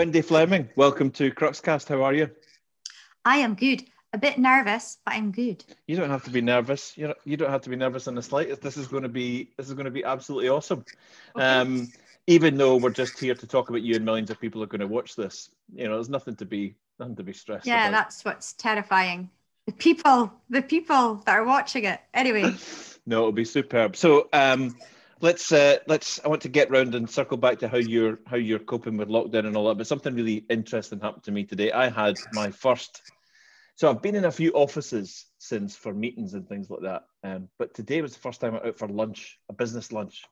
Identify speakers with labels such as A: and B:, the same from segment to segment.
A: Wendy Fleming, welcome to Cruxcast. How are you?
B: I am good. A bit nervous, but I'm good.
A: You don't have to be nervous. You know, you don't have to be nervous in the slightest. This is going to be this is going to be absolutely awesome. Okay. Um, even though we're just here to talk about you and millions of people are going to watch this, you know, there's nothing to be nothing to be stressed.
B: Yeah,
A: about.
B: that's what's terrifying. The people, the people that are watching it. Anyway.
A: no, it'll be superb. So. um let's uh, let's I want to get round and circle back to how you're how you're coping with lockdown and all that. But something really interesting happened to me today. I had my first so I've been in a few offices since for meetings and things like that. Um, but today was the first time I out for lunch, a business lunch.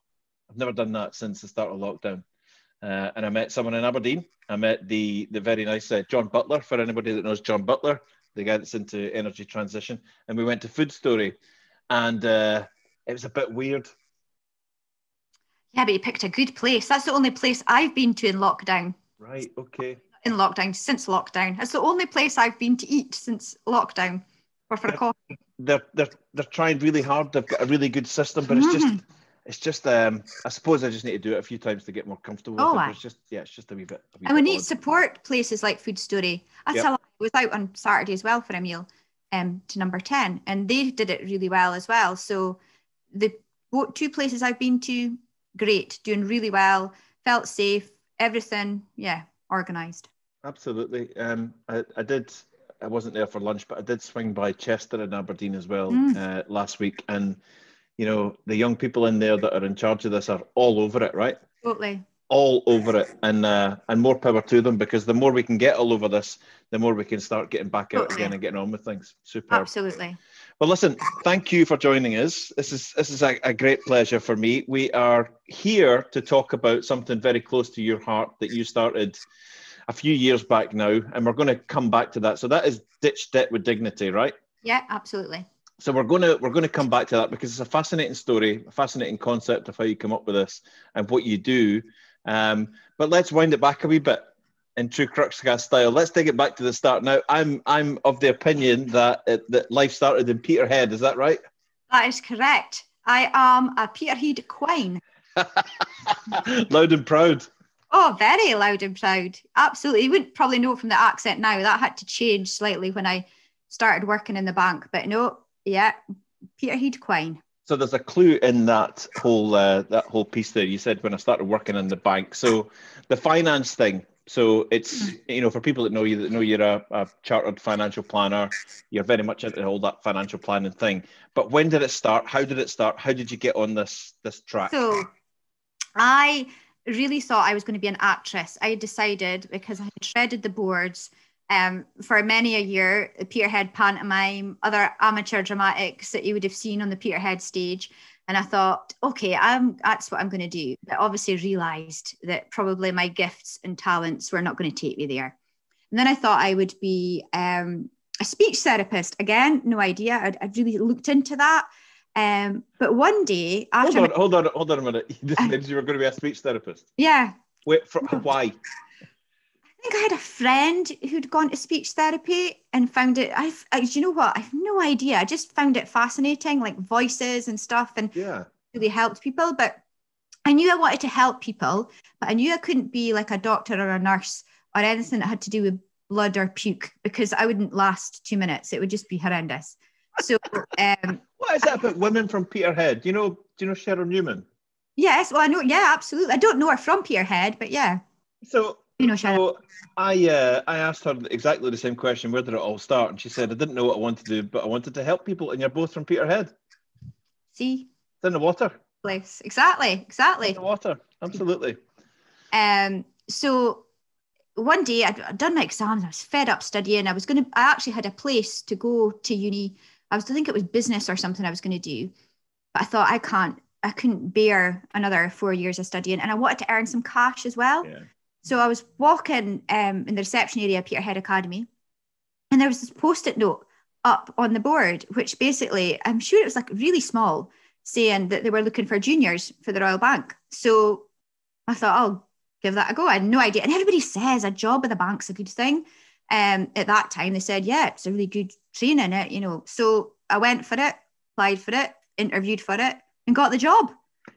A: I've never done that since the start of lockdown. Uh, and I met someone in Aberdeen. I met the the very nice uh, John Butler. For anybody that knows John Butler, the guy that's into energy transition, and we went to Food Story, and uh, it was a bit weird.
B: Yeah, but you picked a good place. That's the only place I've been to in lockdown.
A: Right. Okay
B: in lockdown since lockdown. It's the only place I've been to eat since lockdown or for a coffee.
A: They're they're they're trying really hard. They've got a really good system, but it's just mm-hmm. it's just um I suppose I just need to do it a few times to get more comfortable oh, it. It's just yeah, it's just a wee bit. A wee
B: and we need support places like Food Story. That's yep. how I was out on Saturday as well for a meal um to number 10 and they did it really well as well. So the two places I've been to, great, doing really well, felt safe, everything, yeah, organized.
A: Absolutely. Um, I, I did. I wasn't there for lunch, but I did swing by Chester and Aberdeen as well mm. uh, last week, and you know the young people in there that are in charge of this are all over it, right?
B: Totally.
A: All over it, and uh, and more power to them because the more we can get all over this, the more we can start getting back out totally. again and getting on with things. Super.
B: Absolutely.
A: Well, listen, thank you for joining us. This is this is a, a, great pleasure for me. We are here to talk about something very close to your heart that you started a few years back now, and we're going to come back to that. So that is ditch debt with dignity, right?
B: Yeah, absolutely.
A: So we're going to we're going to come back to that because it's a fascinating story, a fascinating concept of how you come up with this and what you do. Um, but let's wind it back a wee bit in true Cruxcast style. Let's take it back to the start. Now, I'm I'm of the opinion that it, that life started in Peterhead. Is that right?
B: That is correct. I am a Peterhead quine.
A: Loud and proud.
B: Oh, very loud and proud. Absolutely. You wouldn't probably know from the accent now. That had to change slightly when I started working in the bank. But no, yeah, Peterhead Quine.
A: So there's a clue in that whole uh, that whole piece there. You said when I started working in the bank. So the finance thing. So it's you know for people that know you that know you're a, a chartered financial planner. You're very much into all that financial planning thing. But when did it start? How did it start? How did you get on this this track?
B: So I really thought I was going to be an actress. I decided because I had shredded the boards um, for many a year, Peterhead pantomime, other amateur dramatics that you would have seen on the Peterhead stage. And I thought, okay, I'm that's what I'm going to do. But obviously realised that probably my gifts and talents were not going to take me there. And then I thought I would be um, a speech therapist. Again, no idea. I'd, I'd really looked into that. Um, but one day,
A: after hold on, hold on, hold on a minute. You just you were going to be a speech therapist.
B: Yeah.
A: Wait, for, why?
B: I think I had a friend who'd gone to speech therapy and found it. I've, I, you know what? I have no idea. I just found it fascinating, like voices and stuff, and
A: yeah,
B: really helped people. But I knew I wanted to help people, but I knew I couldn't be like a doctor or a nurse or anything that had to do with blood or puke because I wouldn't last two minutes. It would just be horrendous. So, um,
A: what is that about women from Peterhead? Do you know? Do you know Cheryl Newman?
B: Yes, well, I know. Yeah, absolutely. I don't know her from Peterhead, but yeah.
A: So you know, Cheryl. So I uh, I asked her exactly the same question. Where did it all start? And she said, I didn't know what I wanted to do, but I wanted to help people. And you're both from Peterhead.
B: See,
A: it's in the water.
B: Place exactly, exactly.
A: In the water, absolutely.
B: Um. So one day I'd, I'd, done my exams. I was fed up studying. I was going to. I actually had a place to go to uni I was I think it was business or something I was going to do, but I thought I can't, I couldn't bear another four years of studying, and I wanted to earn some cash as well. Yeah. So I was walking um, in the reception area, Peterhead Academy, and there was this post-it note up on the board, which basically, I'm sure it was like really small, saying that they were looking for juniors for the Royal Bank. So I thought, I'll give that a go. I had no idea. And everybody says a job at the bank's a good thing. Um, at that time, they said, yeah, it's a really good training, it, you know. So I went for it, applied for it, interviewed for it, and got the job.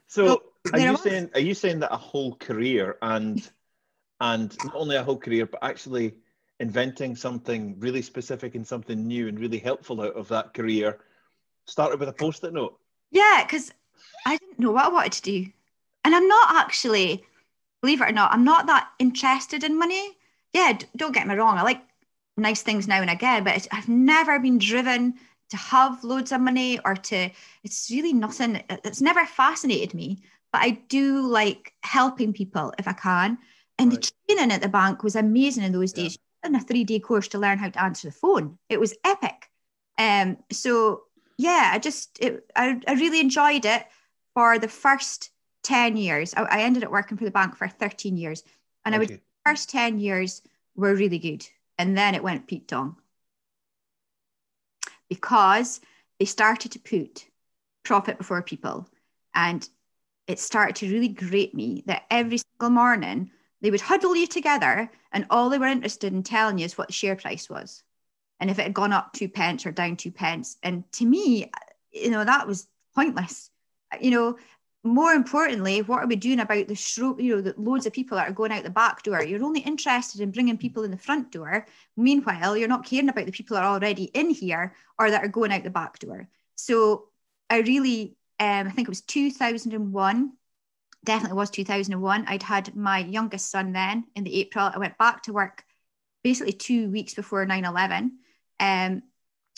A: So, so are you saying are you saying that a whole career and and not only a whole career, but actually inventing something really specific and something new and really helpful out of that career. Started with a post-it note.
B: Yeah, because I didn't know what I wanted to do. And I'm not actually, believe it or not, I'm not that interested in money. Yeah, don't get me wrong. I like nice things now and again, but I've never been driven to have loads of money or to, it's really nothing, it's never fascinated me. But I do like helping people if I can. And right. the training at the bank was amazing in those days. Yeah. In a three day course to learn how to answer the phone. It was epic. Um, so yeah, I just it, I, I really enjoyed it for the first 10 years. I, I ended up working for the bank for 13 years. And Thank I would first 10 years were really good. And then it went Pete Dong. Because they started to put profit before people. And it started to really grate me that every single morning they would huddle you together and all they were interested in telling you is what the share price was and if it had gone up two pence or down two pence. And to me you know that was pointless. You know more importantly what are we doing about the shro- you know the loads of people that are going out the back door? You're only interested in bringing people in the front door. Meanwhile you're not caring about the people that are already in here or that are going out the back door. So i really um, i think it was 2001 definitely was 2001. I'd had my youngest son then in the April. I went back to work basically two weeks before 9 11. Um,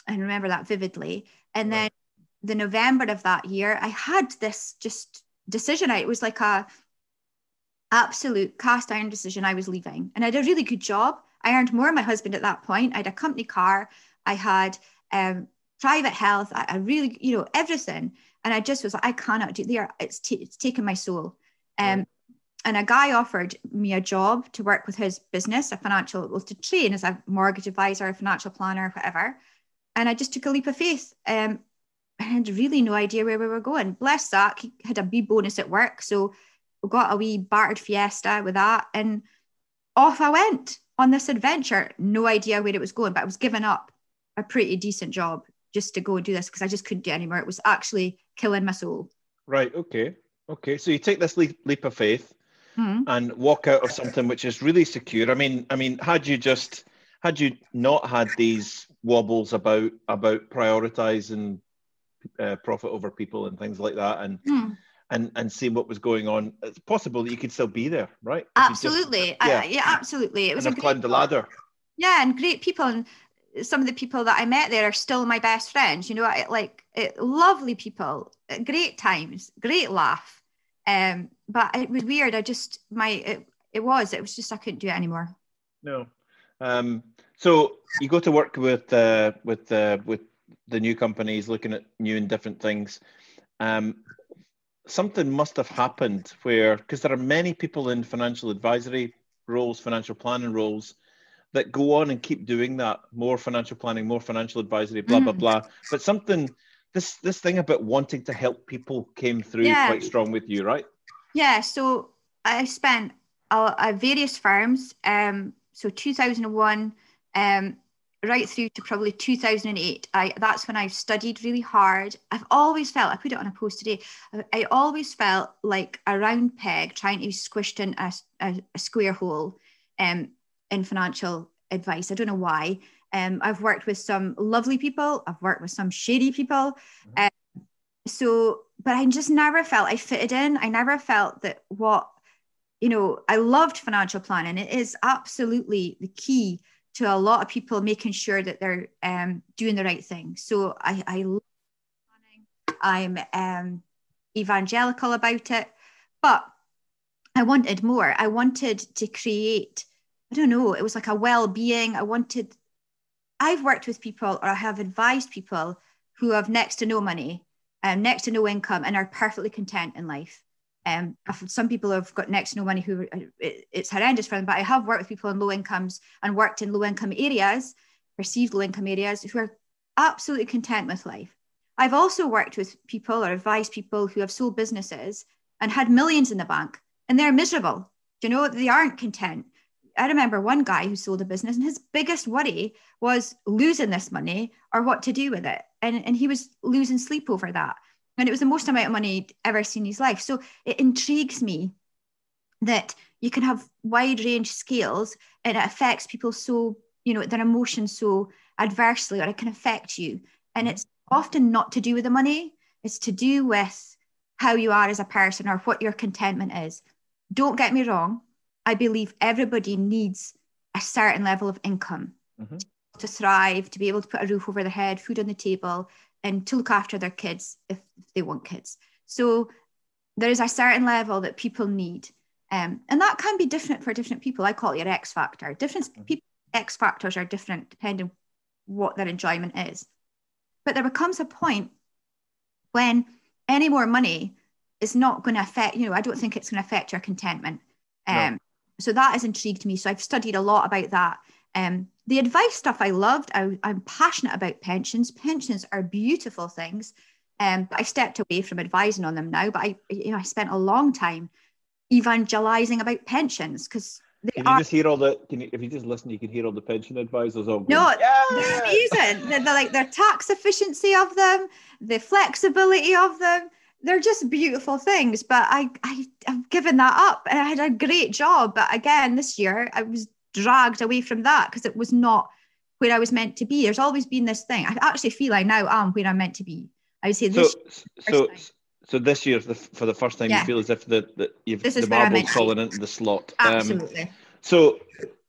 B: I remember that vividly. And then the November of that year, I had this just decision. I it was like a absolute cast iron decision. I was leaving, and I did a really good job. I earned more than my husband at that point. I had a company car. I had um, private health. I, I, really, you know, everything. And I just was like, I cannot do there. It's, t- it's taken my soul. Um, right. And a guy offered me a job to work with his business, a financial, well, to train as a mortgage advisor, a financial planner, whatever. And I just took a leap of faith. Um, I had really no idea where we were going. Bless that, he had a B bonus at work. So we got a wee bartered fiesta with that. And off I went on this adventure. No idea where it was going, but I was giving up a pretty decent job just to go and do this because I just couldn't do it anymore. It was actually killing my soul.
A: Right. Okay. Okay. So you take this leap, leap of faith mm-hmm. and walk out of something which is really secure. I mean, I mean, had you just had you not had these wobbles about about prioritizing uh, profit over people and things like that, and mm. and and seeing what was going on, it's possible that you could still be there, right?
B: Absolutely. Just, yeah. yeah, absolutely. It was
A: and a climbed the ladder.
B: Yeah, and great people and some of the people that I met there are still my best friends. You know, I, like it, lovely people, great times, great laugh. Um, but it was weird. I just my it, it was it was just I couldn't do it anymore.
A: No. Um, so you go to work with uh, with uh, with the new companies, looking at new and different things. Um, something must have happened where because there are many people in financial advisory roles, financial planning roles that go on and keep doing that. More financial planning more financial advisory blah mm. blah blah. But something this this thing about wanting to help people came through yeah. quite strong with you right?
B: Yeah so i spent at various firms um so 2001 um right through to probably 2008 I, that's when i studied really hard. I've always felt i put it on a post today i, I always felt like a round peg trying to be squished in a, a, a square hole. Um, in financial advice. I don't know why. Um, I've worked with some lovely people. I've worked with some shady people. Mm-hmm. Um, so, but I just never felt I fitted in. I never felt that what, you know, I loved financial planning. It is absolutely the key to a lot of people making sure that they're um, doing the right thing. So I, I love planning. I'm um, evangelical about it, but I wanted more. I wanted to create I don't know, it was like a well being. I wanted, I've worked with people or I have advised people who have next to no money, um, next to no income, and are perfectly content in life. Um, some people have got next to no money who it's horrendous for them, but I have worked with people in low incomes and worked in low income areas, perceived low income areas, who are absolutely content with life. I've also worked with people or advised people who have sold businesses and had millions in the bank and they're miserable. You know, they aren't content. I remember one guy who sold a business and his biggest worry was losing this money or what to do with it. And, and he was losing sleep over that. And it was the most amount of money he'd ever seen in his life. So it intrigues me that you can have wide range scales and it affects people so, you know, their emotions so adversely or it can affect you. And mm-hmm. it's often not to do with the money, it's to do with how you are as a person or what your contentment is. Don't get me wrong, I believe everybody needs a certain level of income mm-hmm. to thrive, to be able to put a roof over their head, food on the table, and to look after their kids if, if they want kids. So there is a certain level that people need. Um, and that can be different for different people. I call it your X factor. Different mm-hmm. people, X factors are different depending what their enjoyment is. But there becomes a point when any more money is not going to affect, you know, I don't think it's going to affect your contentment. Um, no. So that has intrigued me. So I've studied a lot about that. Um, the advice stuff I loved. I, am passionate about pensions. Pensions are beautiful things. Um, but I stepped away from advising on them now. But I, you know, I spent a long time evangelizing about pensions because they
A: can you just hear all the? Can you, if you just listen, you can hear all the pension advisors all.
B: Going, no, yeah! they're amazing. they're, they're like their tax efficiency of them, the flexibility of them. They're just beautiful things. But I, I, I've given that up, and I had a great job. But again, this year I was dragged away from that because it was not where I was meant to be. There's always been this thing. I actually feel I now am where I'm meant to be. I would say this.
A: So, so, so this year, for the first time, yeah. you feel as if the, the you've this the marble's fallen into the slot.
B: Um, Absolutely. Um,
A: so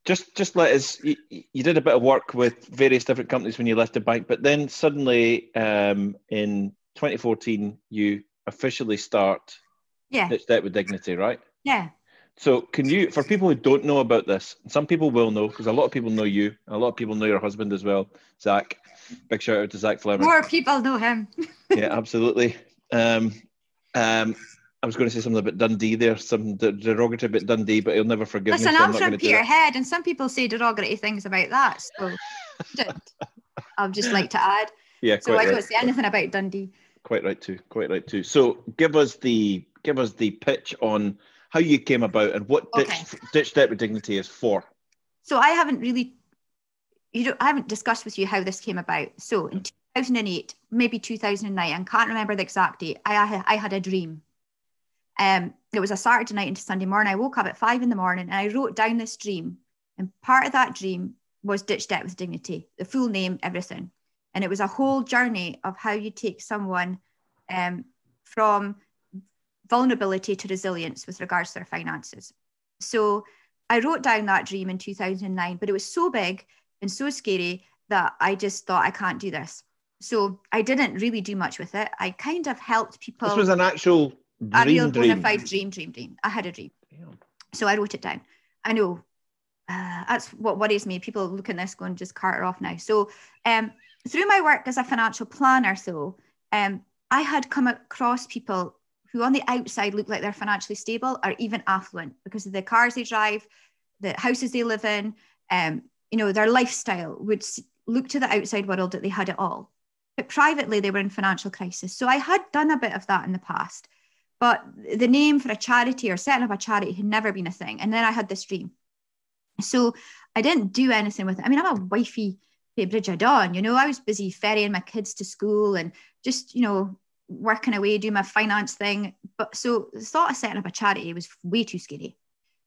A: just just let us. You, you, did a bit of work with various different companies when you left the bank, but then suddenly um, in 2014 you officially start.
B: Yeah.
A: Ditch Debt with Dignity, right?
B: Yeah.
A: So can you, for people who don't know about this, some people will know because a lot of people know you, a lot of people know your husband as well, Zach. Big shout out to Zach Fleming.
B: More people know him.
A: yeah, absolutely. Um, um, I was going to say something about Dundee there, some derogatory about Dundee, but he'll never forgive
B: Listen,
A: me.
B: Listen, so I'm, I'm from Peterhead, and some people say derogatory things about that. So I'd just like to add.
A: Yeah,
B: so I
A: right.
B: don't say anything about Dundee.
A: Quite right too. Quite right too. So give us the give us the pitch on how you came about and what okay. ditch, ditch debt with dignity is for.
B: So I haven't really, you know, I haven't discussed with you how this came about. So in 2008, maybe 2009, I can't remember the exact date. I, I had a dream. Um, it was a Saturday night into Sunday morning. I woke up at five in the morning and I wrote down this dream. And part of that dream was Ditch Debt with Dignity, the full name, everything. And it was a whole journey of how you take someone um, from vulnerability to resilience with regards to their finances. So I wrote down that dream in 2009, but it was so big and so scary that I just thought I can't do this. So I didn't really do much with it. I kind of helped people.
A: This was an actual dream, a real
B: bona fide dream, dream, dream. I had a dream. Damn. So I wrote it down. I know uh, that's what worries me. People look at this going, just cart her off now. So um, through my work as a financial planner, though, um, I had come across people who on the outside look like they're financially stable or even affluent because of the cars they drive, the houses they live in, um, you know, their lifestyle would look to the outside world that they had it all. But privately, they were in financial crisis. So I had done a bit of that in the past, but the name for a charity or setting up a charity had never been a thing. And then I had this dream. So I didn't do anything with it. I mean, I'm a wifey Bridge had Dawn, you know, I was busy ferrying my kids to school and just, you know, working away, doing my finance thing. But so the thought of setting up a charity was way too scary.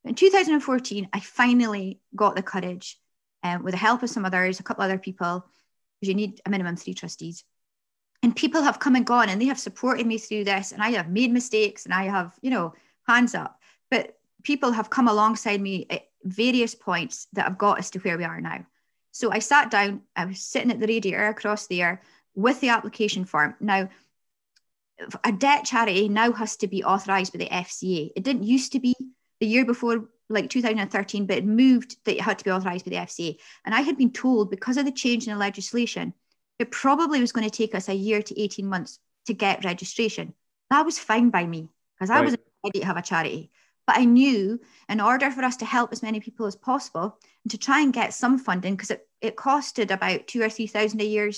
B: In 2014, I finally got the courage, um, with the help of some others, a couple other people, because you need a minimum three trustees. And people have come and gone and they have supported me through this. And I have made mistakes and I have, you know, hands up. But people have come alongside me at various points that have got us to where we are now. So I sat down, I was sitting at the radiator across there with the application form. Now, a debt charity now has to be authorised by the FCA. It didn't used to be the year before, like 2013, but it moved that it had to be authorised by the FCA. And I had been told because of the change in the legislation, it probably was going to take us a year to 18 months to get registration. That was fine by me because I right. wasn't ready to have a charity. But I knew in order for us to help as many people as possible and to try and get some funding, because it, it costed about two or three thousand a year,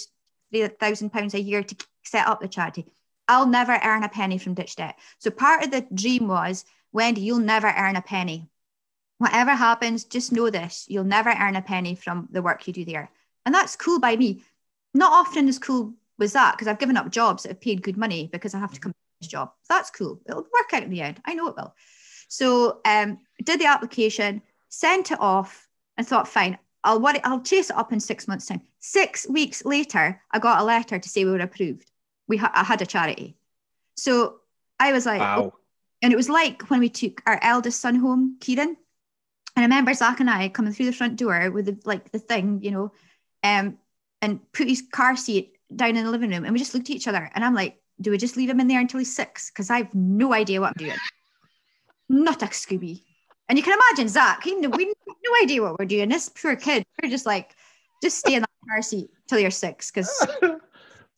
B: three thousand pounds a year to set up the charity. I'll never earn a penny from ditch debt. So part of the dream was, Wendy, you'll never earn a penny. Whatever happens, just know this you'll never earn a penny from the work you do there. And that's cool by me. Not often as cool was that because I've given up jobs that have paid good money because I have to come to this job. That's cool. It'll work out in the end. I know it will. So um, did the application, sent it off, and thought, fine, I'll worry, I'll chase it up in six months' time. Six weeks later, I got a letter to say we were approved. We ha- I had a charity. So I was like,
A: wow.
B: oh. and it was like when we took our eldest son home, Kieran. And I remember Zach and I coming through the front door with the, like the thing, you know, um, and put his car seat down in the living room, and we just looked at each other, and I'm like, do we just leave him in there until he's six? Because I have no idea what I'm doing. Not a Scooby. And you can imagine Zach, he, we have no idea what we're doing. This poor kid, we're just like, just stay in that car seat till you're six because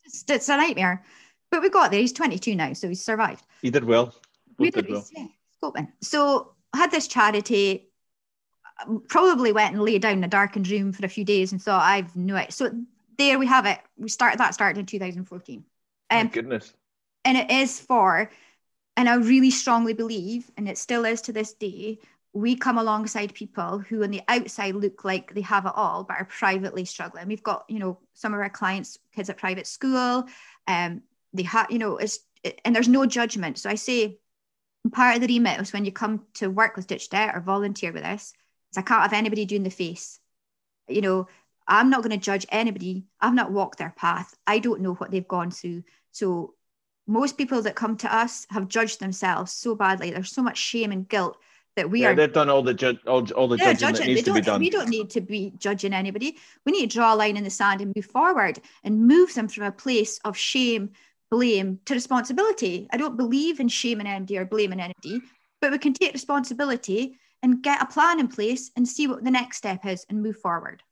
B: it's, it's, a nightmare. But we got there. He's 22 now, so he's survived.
A: He did well.
B: We did, well. Yeah. So had this charity. Um, probably went and lay down in a darkened room for a few days and thought, I've no it. So there we have it. We started that started in 2014.
A: Um, My goodness.
B: And it is for, and I really strongly believe, and it still is to this day, we come alongside people who on the outside look like they have it all but are privately struggling. We've got you know some of our clients kids at private school um they have you know it's it, and there's no judgment. So i say part of the remit is when you come to work with ditch debt or volunteer with us is i can't have anybody doing the face. You know i'm not going to judge anybody. I've not walked their path. I don't know what they've gone through. So most people that come to us have judged themselves so badly there's so much shame and guilt that we
A: yeah,
B: are.
A: They've done all the ju- all, all the judging, judging that needs to be done.
B: We don't need to be judging anybody. We need to draw a line in the sand and move forward and move them from a place of shame, blame to responsibility. I don't believe in shaming anybody or blaming anybody, but we can take responsibility and get a plan in place and see what the next step is and move forward.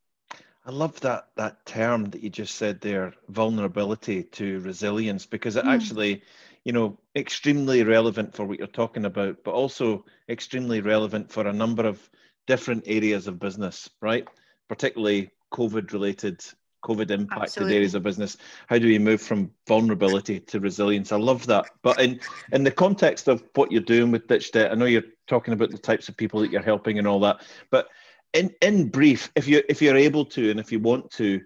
A: I love that that term that you just said there, vulnerability to resilience, because it mm. actually you know, extremely relevant for what you're talking about, but also extremely relevant for a number of different areas of business, right? Particularly COVID related, COVID impacted Absolutely. areas of business. How do we move from vulnerability to resilience? I love that. But in in the context of what you're doing with Ditch Debt, I know you're talking about the types of people that you're helping and all that. But in in brief, if you if you're able to and if you want to,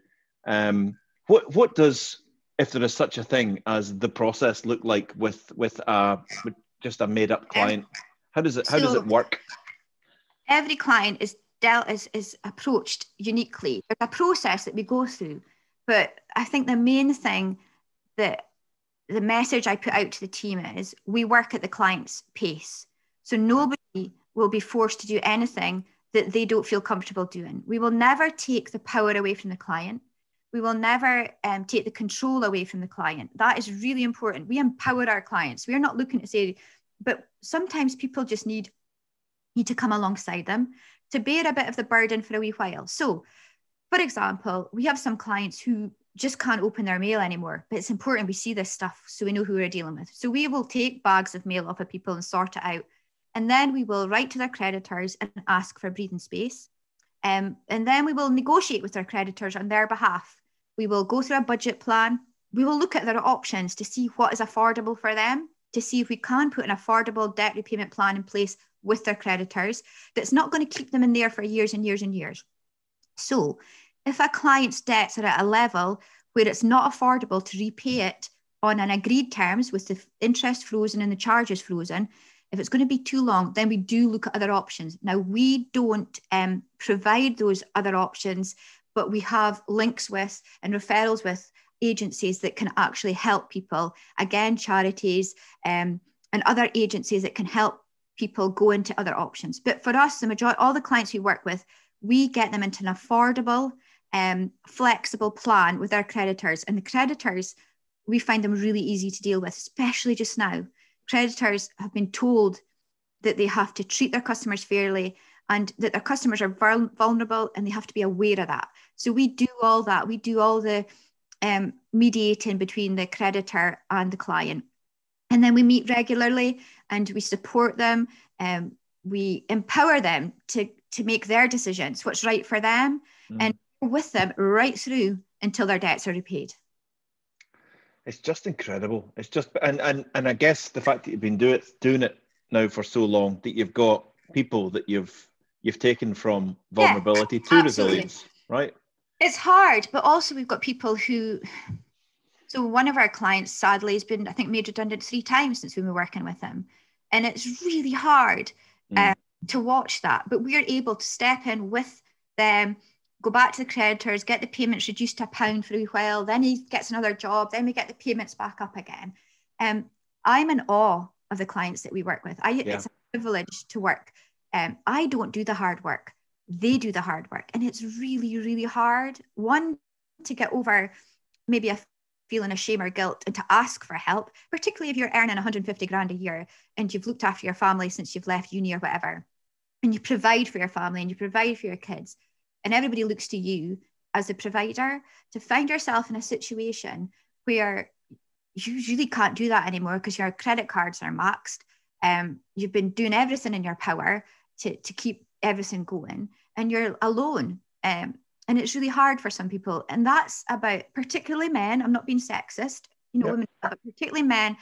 A: um, what what does if there is such a thing as the process look like with with a with just a made up client? How does it how so does it work?
B: Every client is dealt is is approached uniquely. There's a process that we go through, but I think the main thing that the message I put out to the team is we work at the client's pace. So nobody will be forced to do anything that they don't feel comfortable doing. We will never take the power away from the client we will never um, take the control away from the client. That is really important. We empower our clients. We are not looking to say, but sometimes people just need need to come alongside them to bear a bit of the burden for a wee while. So, for example, we have some clients who just can't open their mail anymore, but it's important we see this stuff so we know who we're dealing with. So we will take bags of mail off of people and sort it out. And then we will write to their creditors and ask for breathing space. Um, and then we will negotiate with their creditors on their behalf we will go through a budget plan. We will look at their options to see what is affordable for them, to see if we can put an affordable debt repayment plan in place with their creditors that's not going to keep them in there for years and years and years. So, if a client's debts are at a level where it's not affordable to repay it on an agreed terms with the interest frozen and the charges frozen, if it's going to be too long, then we do look at other options. Now, we don't um, provide those other options but we have links with and referrals with agencies that can actually help people. Again, charities um, and other agencies that can help people go into other options. But for us, the majority, all the clients we work with, we get them into an affordable, um, flexible plan with our creditors. And the creditors, we find them really easy to deal with, especially just now. Creditors have been told that they have to treat their customers fairly and that their customers are vulnerable and they have to be aware of that. So we do all that. We do all the um, mediating between the creditor and the client. And then we meet regularly and we support them. Um, we empower them to, to make their decisions, what's right for them, mm. and with them right through until their debts are repaid.
A: It's just incredible. It's just and and and I guess the fact that you've been do it, doing it now for so long that you've got people that you've you've taken from vulnerability yeah, to absolutely. resilience, right?
B: It's hard, but also we've got people who. So one of our clients, sadly, has been I think made redundant three times since we were working with him, And it's really hard mm. uh, to watch that. But we're able to step in with them, go back to the creditors, get the payments reduced to a pound for a while. Then he gets another job. Then we get the payments back up again. Um, I'm in awe of the clients that we work with. I, yeah. It's a privilege to work. Um, I don't do the hard work. They do the hard work. And it's really, really hard. One, to get over maybe a feeling of shame or guilt and to ask for help, particularly if you're earning 150 grand a year and you've looked after your family since you've left uni or whatever, and you provide for your family and you provide for your kids, and everybody looks to you as a provider to find yourself in a situation where you really can't do that anymore because your credit cards are maxed. Um, you've been doing everything in your power to, to keep everything going, and you're alone. Um, and it's really hard for some people. And that's about particularly men. I'm not being sexist, you know, yep. women, but particularly men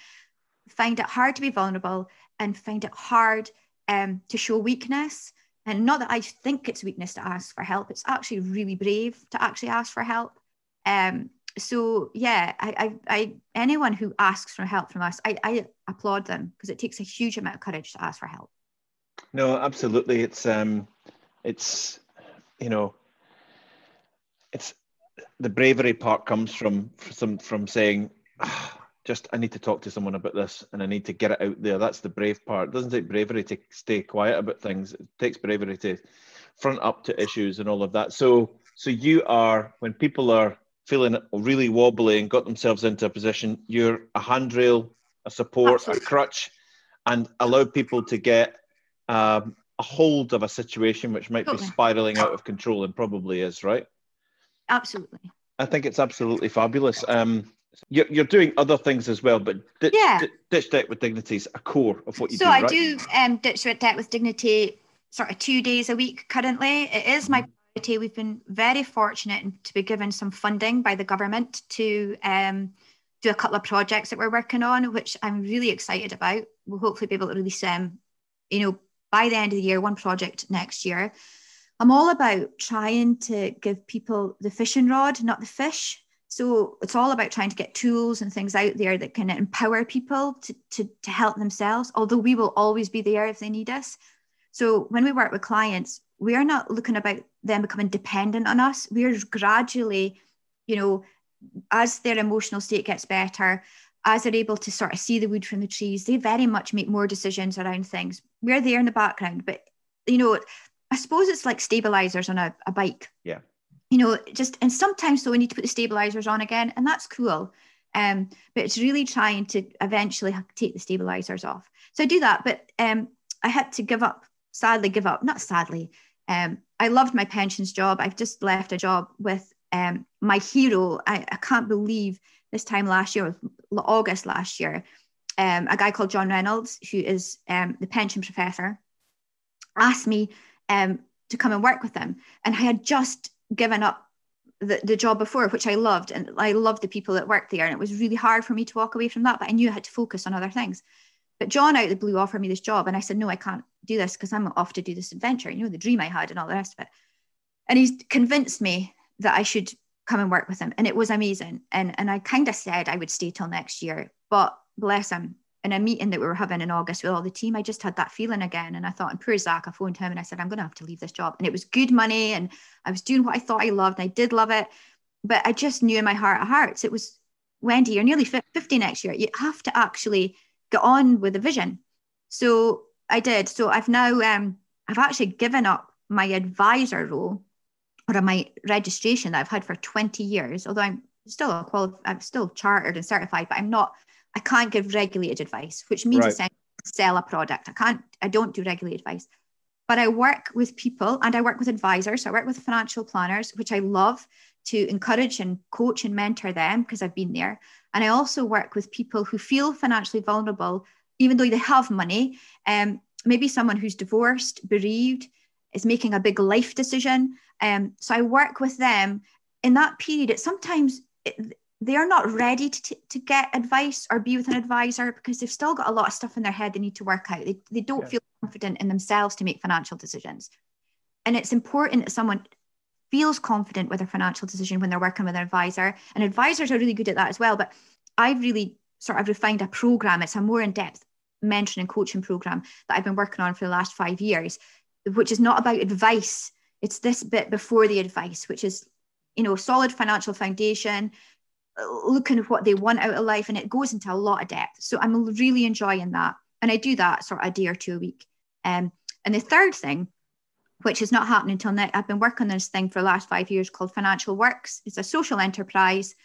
B: find it hard to be vulnerable and find it hard um, to show weakness. And not that I think it's weakness to ask for help, it's actually really brave to actually ask for help. Um, so yeah, I, I, I, anyone who asks for help from us, I, I applaud them because it takes a huge amount of courage to ask for help.
A: No, absolutely. It's um, it's you know, it's the bravery part comes from from from saying, ah, just I need to talk to someone about this and I need to get it out there. That's the brave part. It doesn't take bravery to stay quiet about things. It takes bravery to front up to issues and all of that. So so you are when people are feeling really wobbly and got themselves into a position, you're a handrail, a support, Absolutely. a crutch, and allow people to get um, a hold of a situation which might totally. be spiraling out of control and probably is, right?
B: Absolutely.
A: I think it's absolutely fabulous. Um, you're, you're doing other things as well, but ditch, yeah. D- ditch debt with dignity is a core of what you
B: so
A: do. So
B: I
A: right?
B: do um, ditch debt with dignity sort of two days a week currently. It is my priority. We've been very fortunate to be given some funding by the government to um, do a couple of projects that we're working on, which I'm really excited about. We'll hopefully be able to release them, you know, by the end of the year, one project next year. I'm all about trying to give people the fishing rod, not the fish. So it's all about trying to get tools and things out there that can empower people to, to, to help themselves, although we will always be there if they need us. So when we work with clients, we are not looking about them becoming dependent on us. We're gradually, you know, as their emotional state gets better, as they're able to sort of see the wood from the trees, they very much make more decisions around things. We're there in the background, but you know, I suppose it's like stabilizers on a, a bike.
A: Yeah.
B: You know, just and sometimes so we need to put the stabilizers on again, and that's cool. Um, but it's really trying to eventually take the stabilizers off. So I do that, but um, I had to give up. Sadly, give up. Not sadly. Um, I loved my pensions job. I've just left a job with um, my hero. I, I can't believe this time last year, August last year, um, a guy called John Reynolds, who is um, the pension professor, asked me um, to come and work with them. And I had just given up the, the job before, which I loved. And I loved the people that worked there. And it was really hard for me to walk away from that, but I knew I had to focus on other things. But John out of the blue offered me this job. And I said, no, I can't do this because I'm off to do this adventure, you know, the dream I had and all the rest of it. And he's convinced me that I should come and work with him. And it was amazing. And, and I kind of said I would stay till next year, but bless him, in a meeting that we were having in August with all the team, I just had that feeling again. And I thought, and poor Zach, I phoned him and I said, I'm going to have to leave this job. And it was good money and I was doing what I thought I loved. And I did love it. But I just knew in my heart of hearts, it was, Wendy, you're nearly 50 next year. You have to actually get on with the vision. So I did. So I've now, um, I've actually given up my advisor role or my registration that I've had for 20 years, although I'm still a quali- I'm still chartered and certified, but I'm not I can't give regulated advice, which means right. essentially sell a product. I can't, I don't do regulated advice. But I work with people and I work with advisors. So I work with financial planners, which I love to encourage and coach and mentor them because I've been there. And I also work with people who feel financially vulnerable, even though they have money. Um, maybe someone who's divorced, bereaved, is making a big life decision. Um, so I work with them in that period. It sometimes it, they are not ready to, to get advice or be with an advisor because they've still got a lot of stuff in their head they need to work out. They, they don't yeah. feel confident in themselves to make financial decisions. And it's important that someone feels confident with their financial decision when they're working with an advisor. And advisors are really good at that as well. But I've really sort of refined a program. It's a more in depth mentoring and coaching program that I've been working on for the last five years, which is not about advice. It's this bit before the advice, which is, you know, solid financial foundation, looking at what they want out of life, and it goes into a lot of depth. So I'm really enjoying that, and I do that sort of a day or two a week. Um, and the third thing, which is not happening until now, I've been working on this thing for the last five years called Financial Works. It's a social enterprise.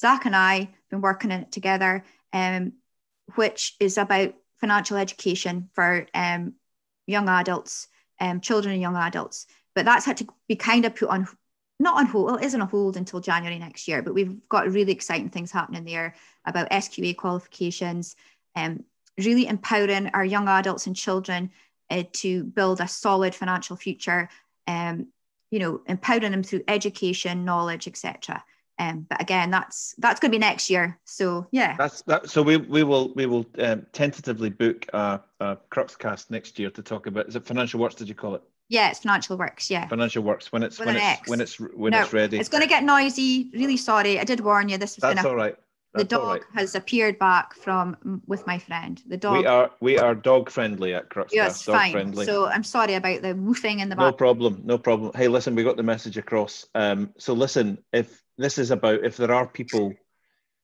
B: Zach and I have been working on it together, um, which is about financial education for um, young adults, um, children and young adults. But that's had to be kind of put on, not on hold, well, it isn't on hold until January next year, but we've got really exciting things happening there about SQA qualifications, um, really empowering our young adults and children uh, to build a solid financial future, um, you know, empowering them through education, knowledge, etc. Um, but again, that's that's going to be next year. So yeah,
A: that's that. So we we will we will um, tentatively book a, a Cruxcast next year to talk about. Is it financial works? Did you call it?
B: Yeah, it's financial works. Yeah,
A: financial works when it's With when it's X. when it's when no, it's ready.
B: It's going to get noisy. Really sorry. I did warn you. This was
A: that's
B: gonna,
A: all right.
B: That's the dog right. has appeared back from with my friend. The dog.
A: We are we are dog friendly at Cruxcast. Yes, dog
B: fine.
A: friendly.
B: So I'm sorry about the woofing in the
A: back. No problem. No problem. Hey, listen, we got the message across. Um, so listen, if this is about if there are people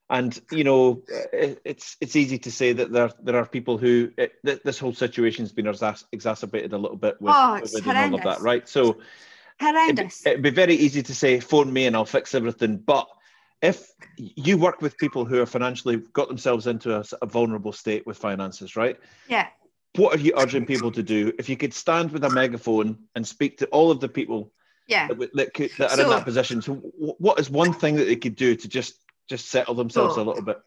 A: and you know it's it's easy to say that there there are people who it, this whole situation's been exacerbated a little bit with
B: oh, COVID and all of that
A: right? So
B: horrendous.
A: it'd, it'd, be very easy to say phone me and i'll fix everything. But if you work with people who are financially got themselves into a, a vulnerable state with finances right?
B: Yeah.
A: What are you urging people to do? If you could stand with a megaphone and speak to all of the people
B: yeah.
A: that, that, could, that are so, in that position so what is one thing that they could do to just just settle themselves so, a little bit.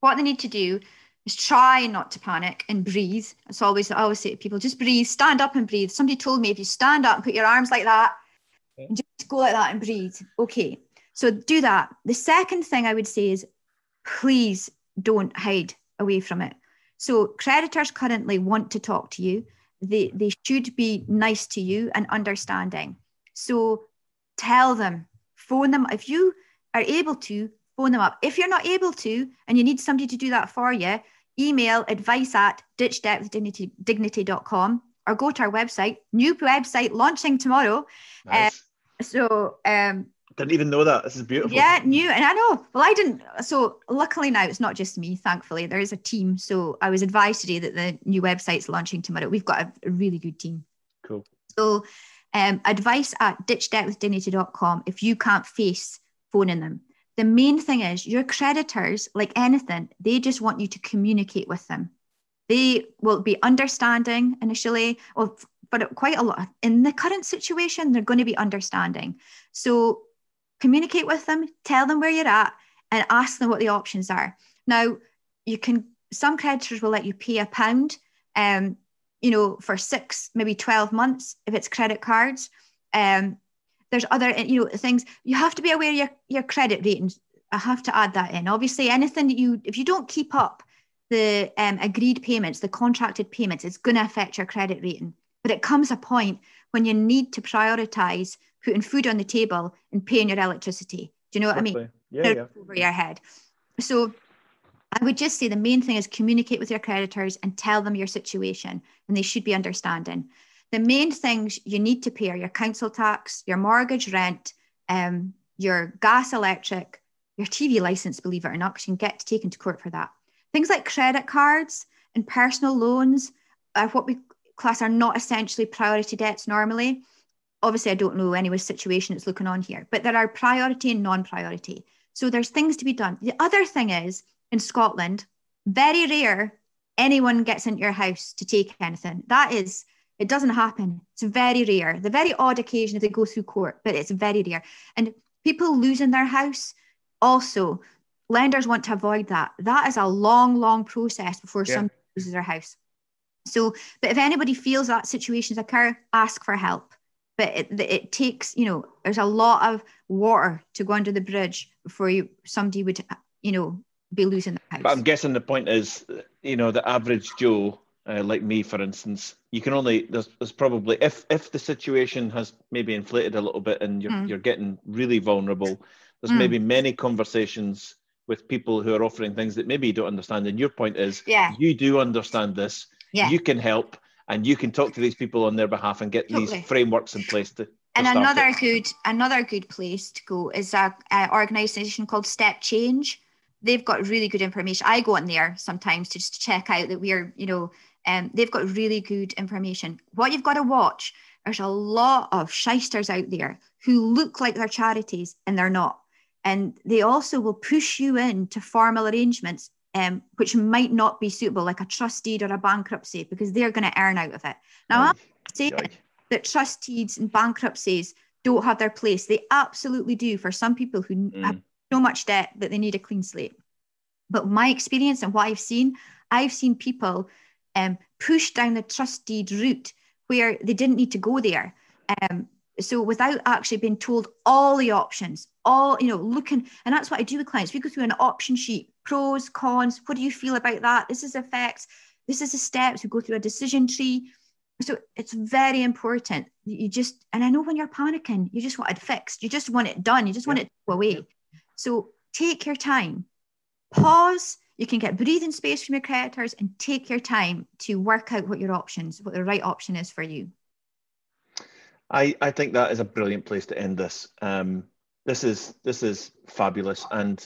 B: what they need to do is try not to panic and breathe. It's always i always say to people just breathe stand up and breathe. Somebody told me if you stand up and put your arms like that okay. and just go like that and breathe. Okay so do that. The second thing i would say is please don't hide away from it. So creditors currently want to talk to you. They, they should be nice to you and understanding. So tell them, phone them. If you are able to, phone them up. If you're not able to, and you need somebody to do that for you, email advice at ditchdebtwithdignity.com or go to our website, new website launching tomorrow.
A: Nice.
B: Uh, so, um,
A: didn't even know that. This is beautiful.
B: Yeah, new. And I know. Well, I didn't. So, luckily now it's not just me, thankfully. There is a team. So, I was advised today that the new website's launching tomorrow. We've got a, a really good team.
A: Cool.
B: So, um, advice at ditchdebtwithdignity.com if you can't face phoning them. The main thing is your creditors, like anything, they just want you to communicate with them. They will be understanding initially, or but quite a lot in the current situation, they're going to be understanding. So communicate with them, tell them where you're at, and ask them what the options are. Now, you can some creditors will let you pay a pound um, you know, for six, maybe 12 months if it's credit cards. Um, there's other, you know, things you have to be aware of your, your credit ratings. I have to add that in. Obviously, anything that you, if you don't keep up the um, agreed payments, the contracted payments, it's going to affect your credit rating. But it comes a point when you need to prioritize putting food on the table and paying your electricity. Do you know what I mean?
A: Yeah, yeah.
B: Over your head. So I would just say the main thing is communicate with your creditors and tell them your situation, and they should be understanding. The main things you need to pay are your council tax, your mortgage rent, um, your gas, electric, your TV license, believe it or not, because you can get taken to court for that. Things like credit cards and personal loans are what we class are not essentially priority debts normally. Obviously, I don't know anyone's situation that's looking on here, but there are priority and non priority. So there's things to be done. The other thing is in Scotland, very rare anyone gets into your house to take anything. That is, it doesn't happen. It's very rare. The very odd occasion if they go through court, but it's very rare. And people losing their house, also, lenders want to avoid that. That is a long, long process before yeah. somebody loses their house. So, but if anybody feels that situations occur, ask for help. But it, it takes, you know, there's a lot of water to go under the bridge before you somebody would, you know, be losing the house.
A: But I'm guessing the point is, you know, the average Joe, uh, like me, for instance, you can only there's, there's probably if if the situation has maybe inflated a little bit and you're mm. you're getting really vulnerable, there's mm. maybe many conversations with people who are offering things that maybe you don't understand. And your point is,
B: Yeah.
A: you do understand this.
B: Yeah.
A: You can help, and you can talk to these people on their behalf and get
B: Totally.
A: these frameworks in place to. to
B: and another
A: it.
B: good another good place to go is a, a organization called StepChange they've got really good information i go on there sometimes to just check out that we're you know um, they've got really good information what you've got to watch there's a lot of shysters out there who look like they're charities and they're not and they also will push you into formal arrangements um, which might not be suitable like a trust deed or a bankruptcy because they're going to earn out of it now i'm saying that trust deeds and bankruptcies don't have their place. They absolutely do for some people who
A: Mm.
B: have so much debt that they need a clean slate. But my experience and what I've seen, I've seen people um, push down the trust deed route where they didn't need to go there. Um, so without actually being told all the options, all you know, looking, and that's what I do with clients. We go through an option sheet, pros, cons. What do you feel about that? This is effects. This is the steps. We go through a decision tree so it's very important you just and i know when you're panicking you just want it fixed you just want it done you just want
A: Yeah.
B: it to go away so take your time pause you can get breathing space from your creditors and take your time to work out what your options what the right option is for you
A: I, I think that is a brilliant place to end this. Um, this is this is fabulous, and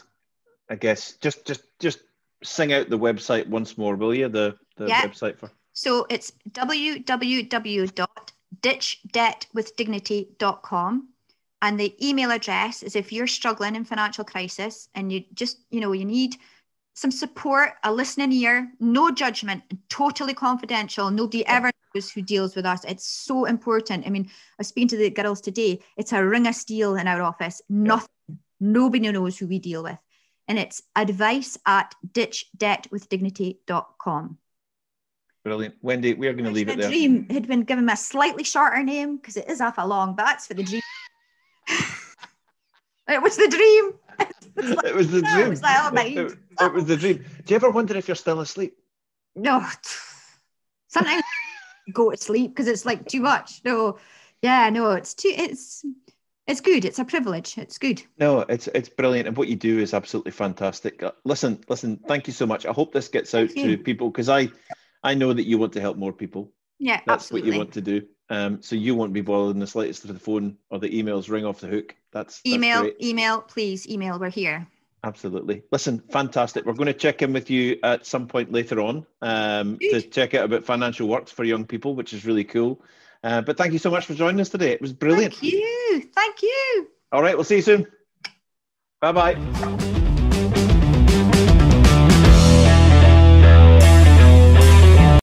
A: I guess just just just sing out the website once more, will you? The the
B: Yeah.
A: website for
B: so it's www.ditchdebtwithdignity.com and the email address is if you're struggling in financial crisis and you just you know you need some support a listening ear no judgment and totally confidential. Nobody ever knows who deals with us. It's so important. I mean i was speaking to the girls today. It's a ring of steel in our office. Nothing. Nobody knows who we deal with. And it's advice at ditchdebtwithdignity.com
A: brilliant. Wendy, we are going to leave it there.
B: the dream had been given me a slightly shorter name because it is half a long, but that's for the dream. it was the dream.
A: It was the dream.
B: it was like, oh
A: It, was the dream. Do you ever wonder if you're still asleep?
B: No, sometimes go to sleep because it's like too much. No, yeah, no, it's too. It's it's good. It's a privilege. It's good.
A: No, it's it's brilliant, and what you do is absolutely fantastic. Uh, Listen, listen. Thank you so much. I hope this gets out to people because I, I know that you want to help more people.
B: Yeah,
A: That's
B: absolutely.
A: what you want to do. Um, so you won't be bothered in the slightest if the phone or the emails ring off the hook. That's, that's
B: email,
A: great.
B: email, please email. We're here.
A: Absolutely. Listen, fantastic. We're going to check in with you at some point later on um, to check out about financial works for young people, which is really cool. Uh, but thank you so much for joining us today. It was brilliant.
B: Thank you. Thank you.
A: All right, we'll see you soon. Bye bye.